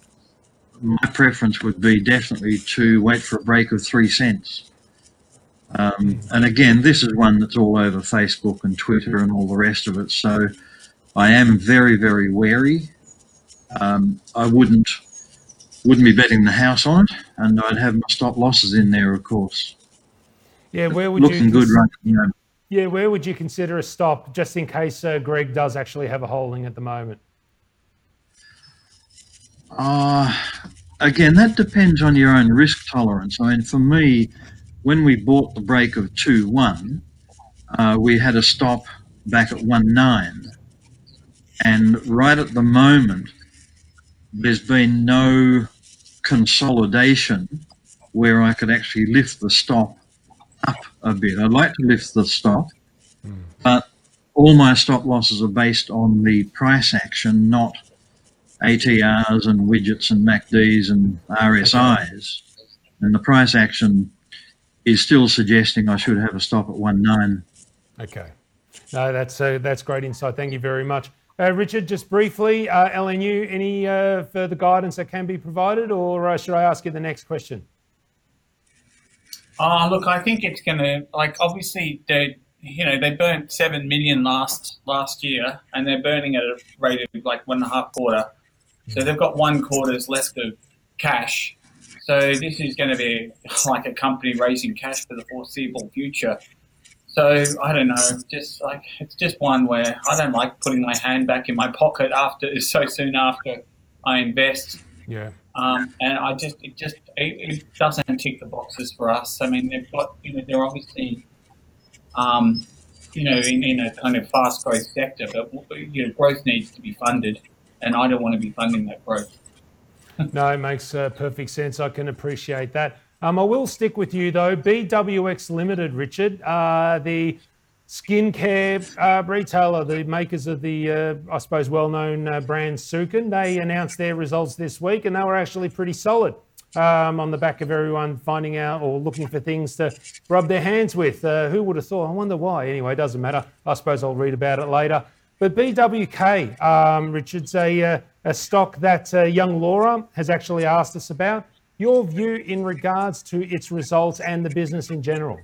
my preference would be definitely to wait for a break of three cents. Um, and again, this is one that's all over Facebook and Twitter and all the rest of it. So I am very, very wary. Um, I wouldn't wouldn't be betting the house on it, and I'd have my stop losses in there, of course. Yeah, where would looking you good? Yeah, where would you consider a stop, just in case uh, Greg does actually have a holding at the moment? Uh, again, that depends on your own risk tolerance. I mean, for me, when we bought the break of 2 1, uh, we had a stop back at 1 9. And right at the moment, there's been no consolidation where I could actually lift the stop up a bit. I'd like to lift the stop, mm. but all my stop losses are based on the price action, not ATRs and widgets and MACDs and RSIs. And the price action is still suggesting I should have a stop at 1.9. Okay. No, that's uh, that's great insight. Thank you very much. Uh, Richard, just briefly, uh, LNU, any uh, further guidance that can be provided, or uh, should I ask you the next question? Oh, look, I think it's going to like obviously they you know they burnt seven million last last year, and they're burning at a rate of like one and a half quarter. So they've got one quarter's left of cash. So this is going to be like a company raising cash for the foreseeable future. So I don't know, just like it's just one where I don't like putting my hand back in my pocket after so soon after I invest. Yeah. Um, and I just it just it, it, doesn't tick the boxes for us. I mean, they've got you know they're obviously um, you know in, in a kind of fast growth sector, but you know growth needs to be funded, and I don't want to be funding that growth. no, it makes uh, perfect sense. I can appreciate that. Um, I will stick with you though. BWX Limited, Richard, uh, the skincare uh, retailer, the makers of the, uh, I suppose, well-known uh, brand Sukin, they announced their results this week, and they were actually pretty solid. Um, on the back of everyone finding out or looking for things to rub their hands with. Uh, who would have thought? I wonder why. Anyway, doesn't matter. I suppose I'll read about it later. But BWK, um, Richard's a, uh, a stock that uh, young Laura has actually asked us about. Your view in regards to its results and the business in general?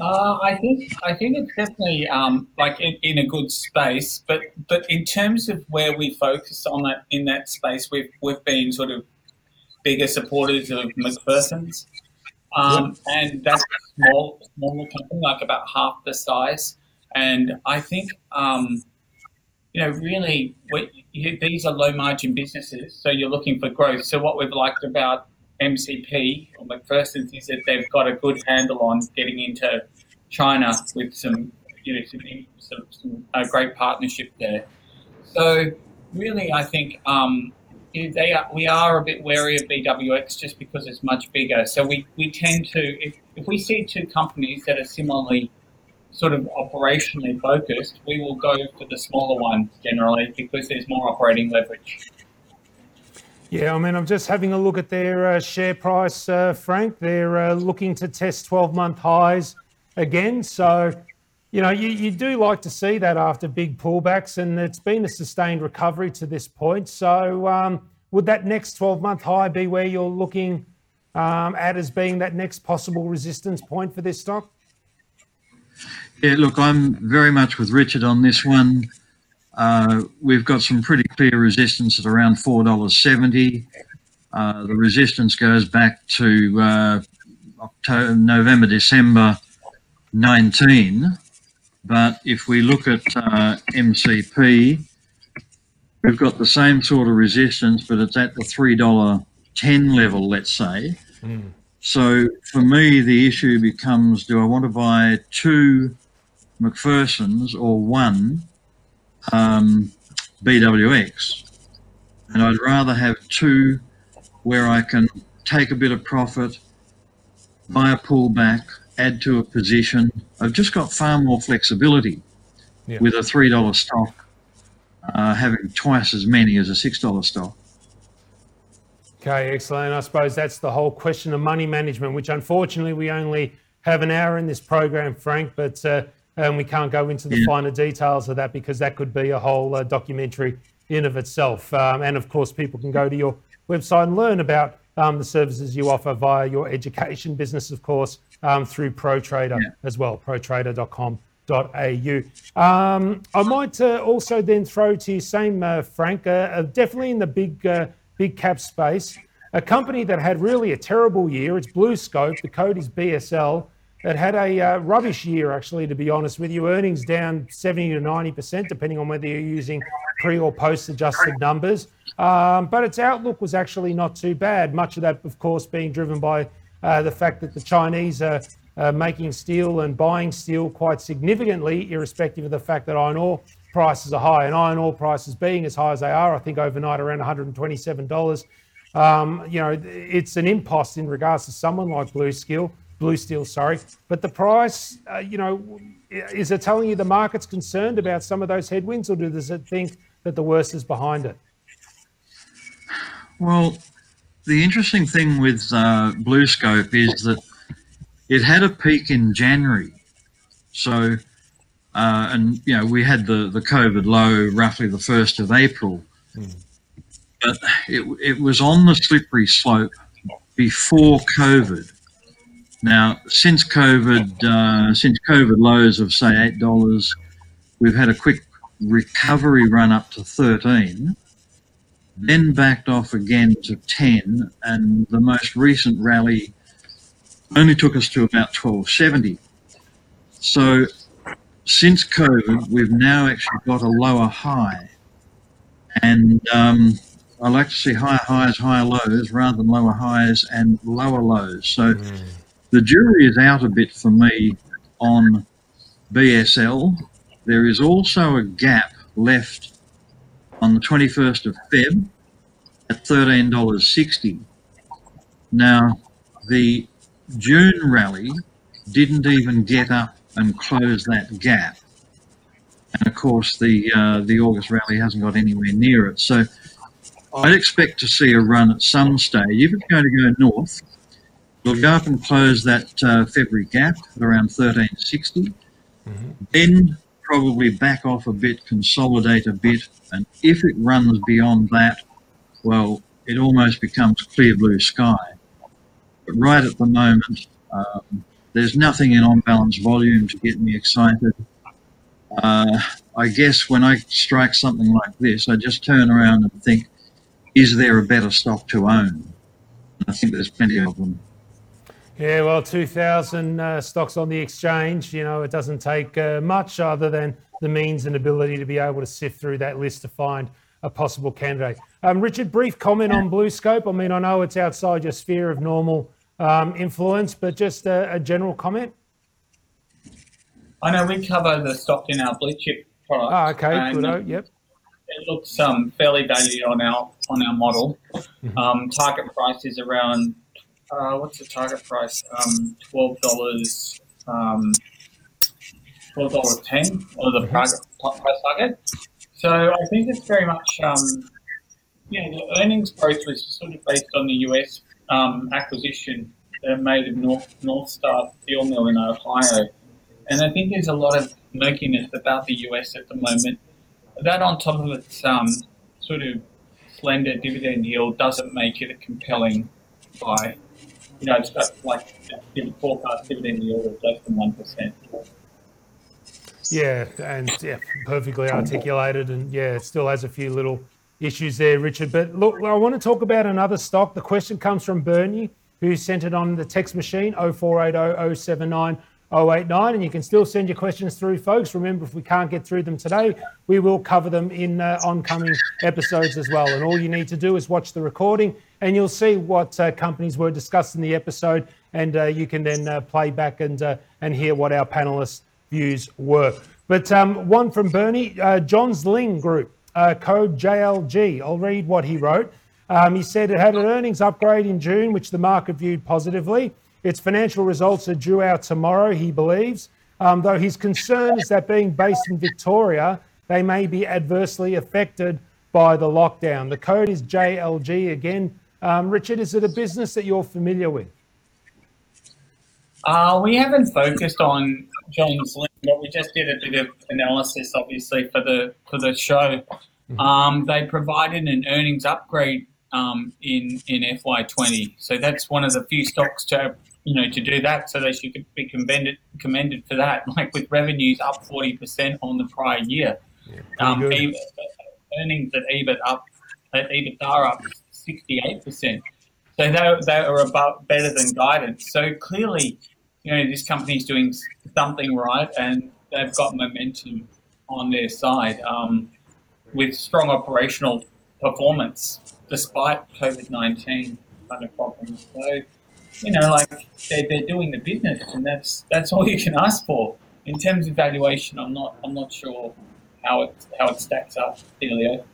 Uh, I think I think it's definitely um, like in, in, a good space, but but in terms of where we focus on that in that space, we've we've been sort of bigger supporters of McPherson's, um, and that's a small smaller company, like about half the size. And I think um, you know really you, these are low margin businesses, so you're looking for growth. So what we've liked about MCP or McPherson's is that they've got a good handle on getting into China with some, you know, some, some, some a great partnership there. So really, I think um, they are, we are a bit wary of BWX just because it's much bigger. So we, we tend to, if, if we see two companies that are similarly sort of operationally focused, we will go for the smaller one generally because there's more operating leverage. Yeah, I mean, I'm just having a look at their uh, share price, uh, Frank. They're uh, looking to test 12 month highs again. So, you know, you, you do like to see that after big pullbacks, and it's been a sustained recovery to this point. So, um, would that next 12 month high be where you're looking um, at as being that next possible resistance point for this stock? Yeah, look, I'm very much with Richard on this one. Uh, we've got some pretty clear resistance at around $4.70. Uh, the resistance goes back to uh, October, November, December 19. But if we look at uh, MCP, we've got the same sort of resistance, but it's at the $3.10 level, let's say. Mm. So for me, the issue becomes do I want to buy two McPherson's or one um, BWX. And I'd rather have two where I can take a bit of profit, buy a pullback, add to a position. I've just got far more flexibility yeah. with a $3 stock, uh, having twice as many as a $6 stock. Okay, excellent. I suppose that's the whole question of money management, which unfortunately we only have an hour in this program, Frank. But uh, and we can't go into the yeah. finer details of that because that could be a whole uh, documentary in of itself. Um, and of course, people can go to your website and learn about um, the services you offer via your education business, of course, um, through ProTrader yeah. as well, protrader.com.au. Um, I might uh, also then throw to you, same uh, Frank, uh, uh, definitely in the big uh, big cap space, a company that had really a terrible year. It's BlueScope. The code is BSL. It had a uh, rubbish year, actually, to be honest with you. Earnings down 70 to 90%, depending on whether you're using pre or post adjusted numbers. Um, but its outlook was actually not too bad. Much of that, of course, being driven by uh, the fact that the Chinese are uh, making steel and buying steel quite significantly, irrespective of the fact that iron ore prices are high. And iron ore prices being as high as they are, I think overnight around $127. Um, you know, it's an impost in regards to someone like Blue Steel blue steel, sorry. But the price, uh, you know, is it telling you the market's concerned about some of those headwinds, or does it think that the worst is behind it? Well, the interesting thing with uh, BlueScope is that it had a peak in January. So, uh, and you know, we had the, the COVID low roughly the 1st of April. Mm. But it, it was on the slippery slope before COVID Now, since COVID, uh, since COVID lows of say eight dollars, we've had a quick recovery run up to thirteen, then backed off again to ten, and the most recent rally only took us to about twelve seventy. So, since COVID, we've now actually got a lower high, and um, I like to see higher highs, higher lows, rather than lower highs and lower lows. So. Mm the jury is out a bit for me on BSL. There is also a gap left on the 21st of Feb at $13.60. Now, the June rally didn't even get up and close that gap. And of course, the uh, the August rally hasn't got anywhere near it. So I'd expect to see a run at some stage. If it's going to go north, We'll go up and close that uh, February gap at around 1360. Mm-hmm. Then probably back off a bit, consolidate a bit, and if it runs beyond that, well, it almost becomes clear blue sky. But right at the moment, um, there's nothing in on balance volume to get me excited. Uh, I guess when I strike something like this, I just turn around and think, is there a better stock to own? I think there's plenty of them. Yeah, well, 2,000 uh, stocks on the exchange, you know, it doesn't take uh, much other than the means and ability to be able to sift through that list to find a possible candidate. Um, Richard, brief comment on BlueScope. I mean, I know it's outside your sphere of normal um, influence, but just a, a, general comment. I know we cover the stock in our blue chip product. Oh, okay, good. Oh, yep. It looks um, fairly valued on our on our model. Mm-hmm. Um, target price is around uh, what's the target price? Um, twelve dollars. Um, twelve dollars ten or the price, price target. So I think it's very much, um, you know, the earnings growth was sort of based on the US um, acquisition that made of North North Star Steel Mill in Ohio, and I think there's a lot of murkiness about the US at the moment. That on top of its um, sort of slender dividend yield doesn't make it a compelling buy you know, got like in the forecast dividend yield of less than one percent. Yeah, and yeah, perfectly articulated, and yeah, it still has a few little issues there, Richard. But look, I want to talk about another stock. The question comes from Bernie, who sent it on the text machine 0480 079 089. And you can still send your questions through, folks. Remember, if we can't get through them today, we will cover them in uh, oncoming episodes as well. And all you need to do is watch the recording and you'll see what uh, companies were discussed in the episode. And uh, you can then uh, play back and, uh, and hear what our panelists' views were. But um, one from Bernie, uh, Johns Lyng Group, code JLG. I'll read what he wrote. Um, he said it had an earnings upgrade in June, which the market viewed positively. Its financial results are due out tomorrow, he believes, um, though his concern is that being based in Victoria, they may be adversely affected by the lockdown. The code is JLG again. Um, Richard, is it a business that you're familiar with? Uh, we haven't focused on Johns Lyng, but we just did a bit of analysis, obviously, for the for the show. Mm-hmm. Um, they provided an earnings upgrade um, in in FY20, so that's one of the few stocks to you know, to do that so they should be commended commended for that. Like with revenues up forty percent on the prior year, yeah, um, earnings at EBIT up at EBITDA up sixty eight percent. So they they are about better than guidance. So clearly, you know, this company is doing something right, and they've got momentum on their side um, with strong operational performance despite COVID nineteen kind of problems. So you know, like they're, they're doing the business, and that's that's all you can ask for. In terms of valuation, I'm not I'm not sure how it how it stacks up, Helio.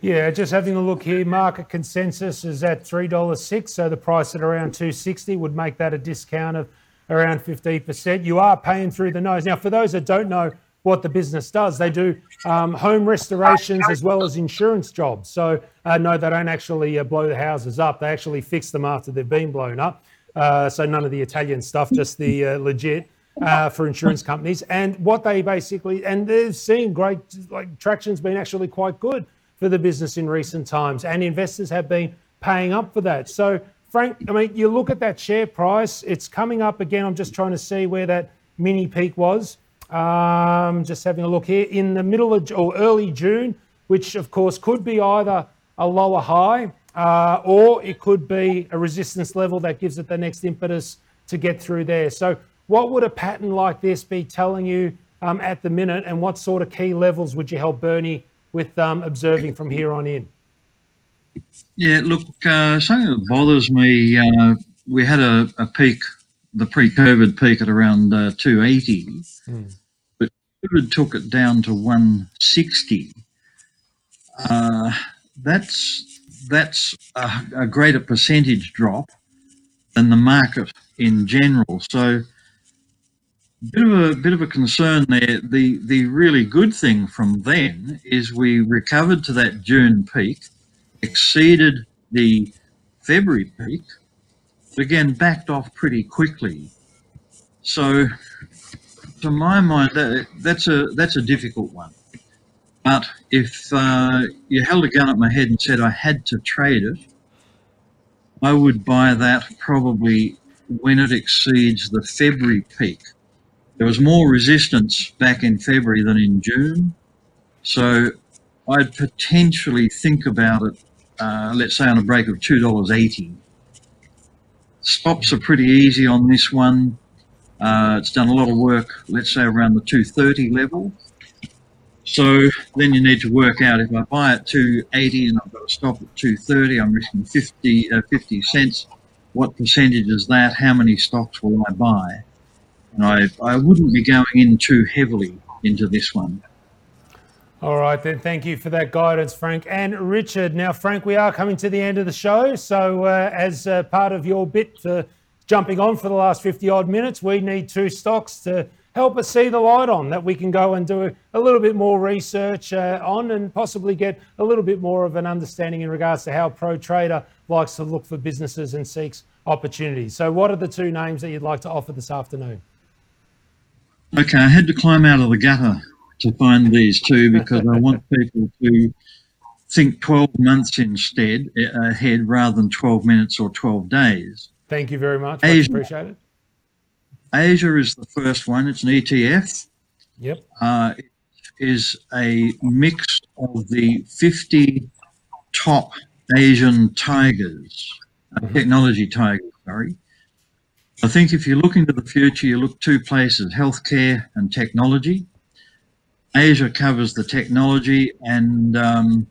Yeah, just having a look here, market consensus is at three dollars six, so the price at around two sixty would make that a discount of around fifteen percent. You are paying through the nose. Now, for those that don't know what the business does, they do um, home restorations as well as insurance jobs. So uh, no, they don't actually uh, blow the houses up; they actually fix them after they've been blown up. Uh, so none of the Italian stuff, just the uh, legit uh, for insurance companies. And what they basically, and they've seen great, like traction's been actually quite good for the business in recent times, and investors have been paying up for that. So Frank, I mean, you look at that share price, it's coming up again. I'm just trying to see where that mini peak was. Um, just having a look here in the middle of or early June, which of course could be either a lower high uh, or it could be a resistance level that gives it the next impetus to get through there. So, what would a pattern like this be telling you um, at the minute, and what sort of key levels would you help Bernie with um, observing from here on in? Yeah, look, uh, something that bothers me, uh, we had a, a, peak, the pre-COVID peak at around uh, 280, mm. but COVID took it down to 160. Uh, that's that's a, a, greater percentage drop than the market in general. So, bit of a bit of a concern there. The the really good thing from then is we recovered to that June peak exceeded the February peak, again backed off pretty quickly. So, to my mind, that, that's a that's a difficult one. But if uh, you held a gun at my head and said I had to trade it, I would buy that probably when it exceeds the February peak. There was more resistance back in February than in June, so I'd potentially think about it uh, let's say on a break of $2.80. Stops are pretty easy on this one. Uh, it's done a lot of work, let's say around the 230 level. So then you need to work out if I buy at 280 and I've got to stop at 230, I'm risking 50, uh, 50 cents. What percentage is that? How many stocks will I buy? And I, I wouldn't be going in too heavily into this one. All right, then. Thank you for that guidance, Frank and Richard. Now, Frank, we are coming to the end of the show. So, uh, as uh, part of your bit for jumping on for the last 50 odd minutes, we need two stocks to help us see the light on that we can go and do a little bit more research uh, on and possibly get a little bit more of an understanding in regards to how Pro Trader likes to look for businesses and seeks opportunities. So, what are the two names that you'd like to offer this afternoon? Okay, I had to climb out of the gutter to find these two because I want people to think 12 months instead ahead rather than 12 minutes or 12 days. Thank you very much. Asia, appreciate it. Asia is the first one. It's an ETF. Yep. Uh, it is a mix of the 50 top Asian tigers, mm-hmm. technology tigers, sorry. I think if you look into the future, you look two places, healthcare and technology. Asia covers the technology, and um,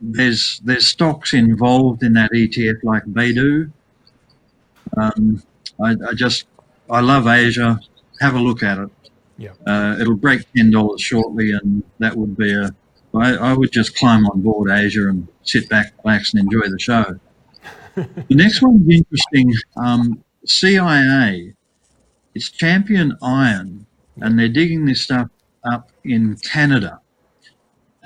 there's there's stocks involved in that ETF like Baidu. Um, I, I, just I love Asia. Have a look at it. Yeah. Uh, it'll break ten dollars shortly, and that would be a. I, I would just climb on board Asia and sit back, relax, and enjoy the show. the next one is interesting. Um, CIA. It's Champion Iron, and they're digging this stuff up in Canada.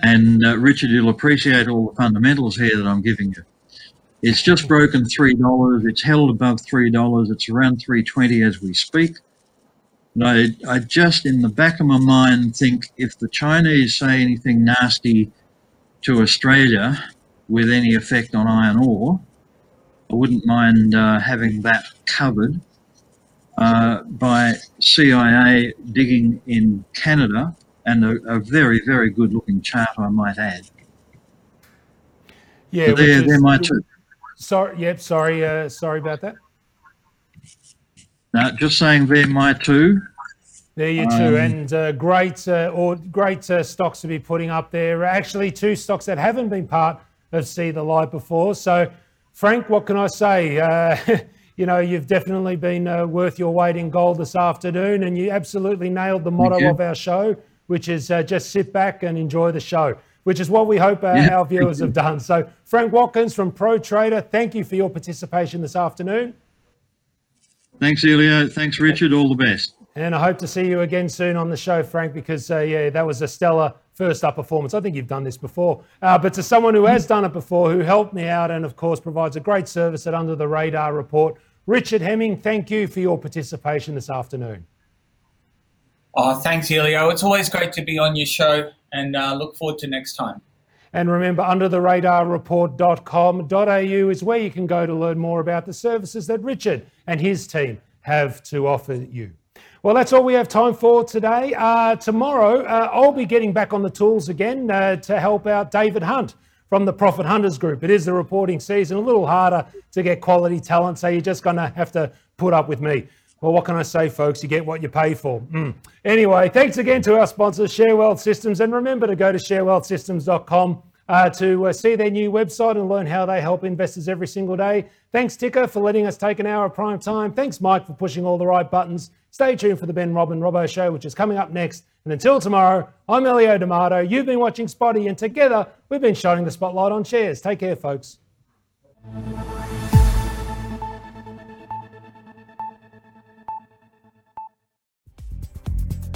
And uh, Richard, you'll appreciate all the fundamentals here that I'm giving you. It's just broken three dollars. It's held above three dollars. It's around three twenty as we speak. And I, I just, in the back of my mind, think if the Chinese say anything nasty to Australia with any effect on iron ore, I wouldn't mind uh, having that covered uh, by CIA digging in Canada, and a, a, very, very good looking chart, I might add. Yeah, they're my two. Sorry, yep, sorry, uh, sorry about that. No, just saying they're my two. There you two, um, and uh, great uh, or great uh, stocks to be putting up there. Actually, two stocks that haven't been part of See the Light before. So, Frank, what can I say? Uh, you know, you've definitely been uh, worth your weight in gold this afternoon, and you absolutely nailed the motto of our show, which is uh, just sit back and enjoy the show, which is what we hope our, yeah. our viewers have done. So, Frank Watkins from Pro Trader, thank you for your participation this afternoon. Thanks, Elio. Thanks, Richard. All the best. And I hope to see you again soon on the show, Frank, because uh, yeah, that was a stellar first up performance. I think you've done this before, uh, but to someone who has done it before, who helped me out, and of course provides a great service at Under the Radar Report, Richard Hemming. Thank you for your participation this afternoon. Oh, thanks, Elio. It's always great to be on your show, and uh, look forward to next time. And remember, undertheradarreport.com.au is where you can go to learn more about the services that Richard and his team have to offer you. Well, that's all we have time for today. Uh, tomorrow, uh, I'll be getting back on the tools again uh, to help out David Hunt from the Profit Hunters Group. It is the reporting season, a little harder to get quality talent, so you're just going to have to put up with me. Well, what can I say, folks? You get what you pay for. Mm. Anyway, thanks again to our sponsors, Share Wealth Systems, and remember to go to sharewealthsystems.com uh, to uh, see their new website and learn how they help investors every single day. Thanks, Ticker, for letting us take an hour of prime time. Thanks, Mike, for pushing all the right buttons. Stay tuned for the Ben Robin Robbo Show, which is coming up next. And until tomorrow, I'm Elio D'Amato. You've been watching Spotee, and together we've been shining the spotlight on shares. Take care, folks.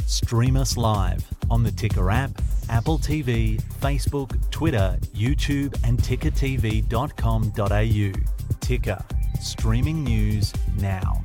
Stream us live on the Ticker app, Apple TV, Facebook, Twitter, YouTube, and tickertv.com.au. Ticker, streaming news now.